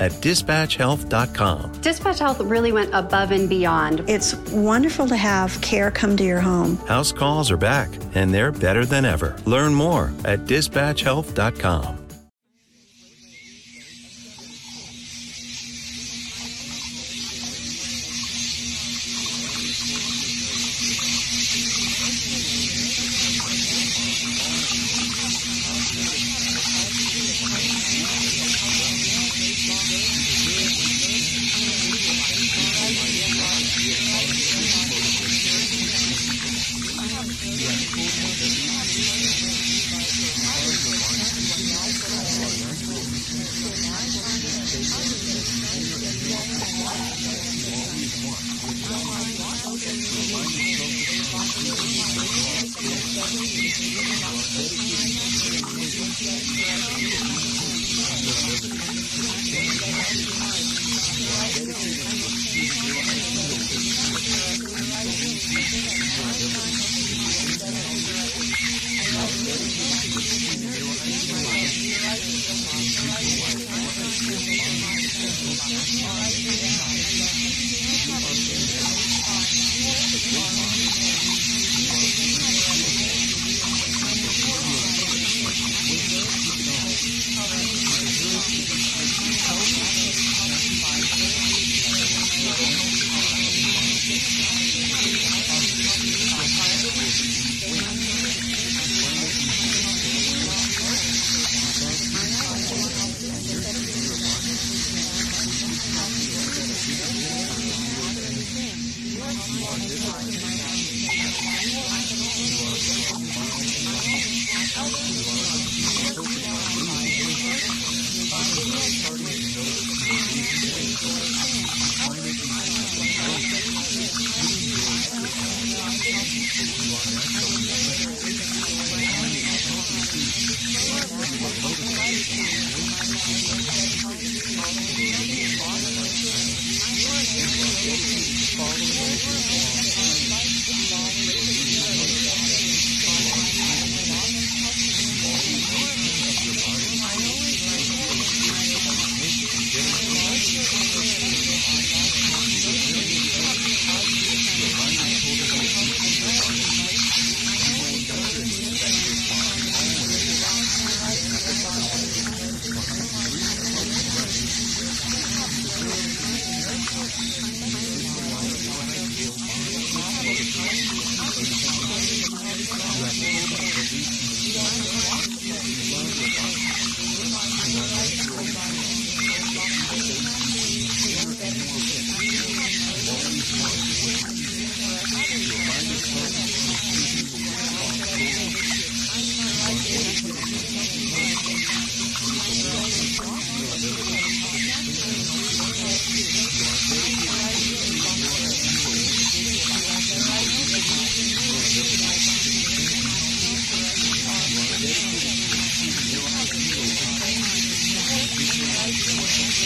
at dispatchhealth.com. Dispatch Health really went above and beyond. It's wonderful to have care come to your home. House calls are back, and they're better than ever. Learn more at dispatchhealth.com.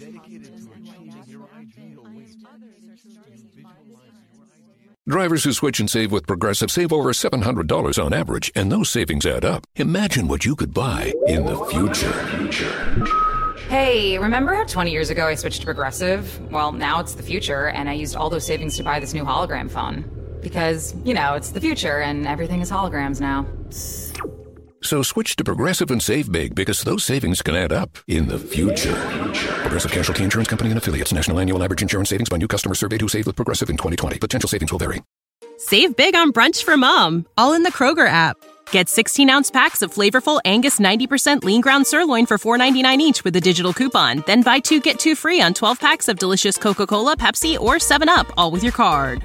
dedicated to. Others are struggling to visualize your ideal. Drivers who switch and save with Progressive save over $700 on average, and those savings add up. Imagine what you could buy in the future. Hey, remember how 20 years ago I switched to Progressive? Well, now it's the future, and I used all those savings to buy this new hologram phone. Because, you know, it's the future, and everything is holograms now. So switch to Progressive and save big because those savings can add up in the future. Progressive Casualty Insurance Company and affiliates. National annual average insurance savings by new customers surveyed who saved with Progressive in 2020. Potential savings will vary. Save big on brunch for mom, all in the Kroger app. Get 16 ounce packs of flavorful Angus 90% lean ground sirloin for $4.99 each with a digital coupon. Then buy two get two free on 12 packs of delicious Coca Cola, Pepsi, or 7UP, all with your card.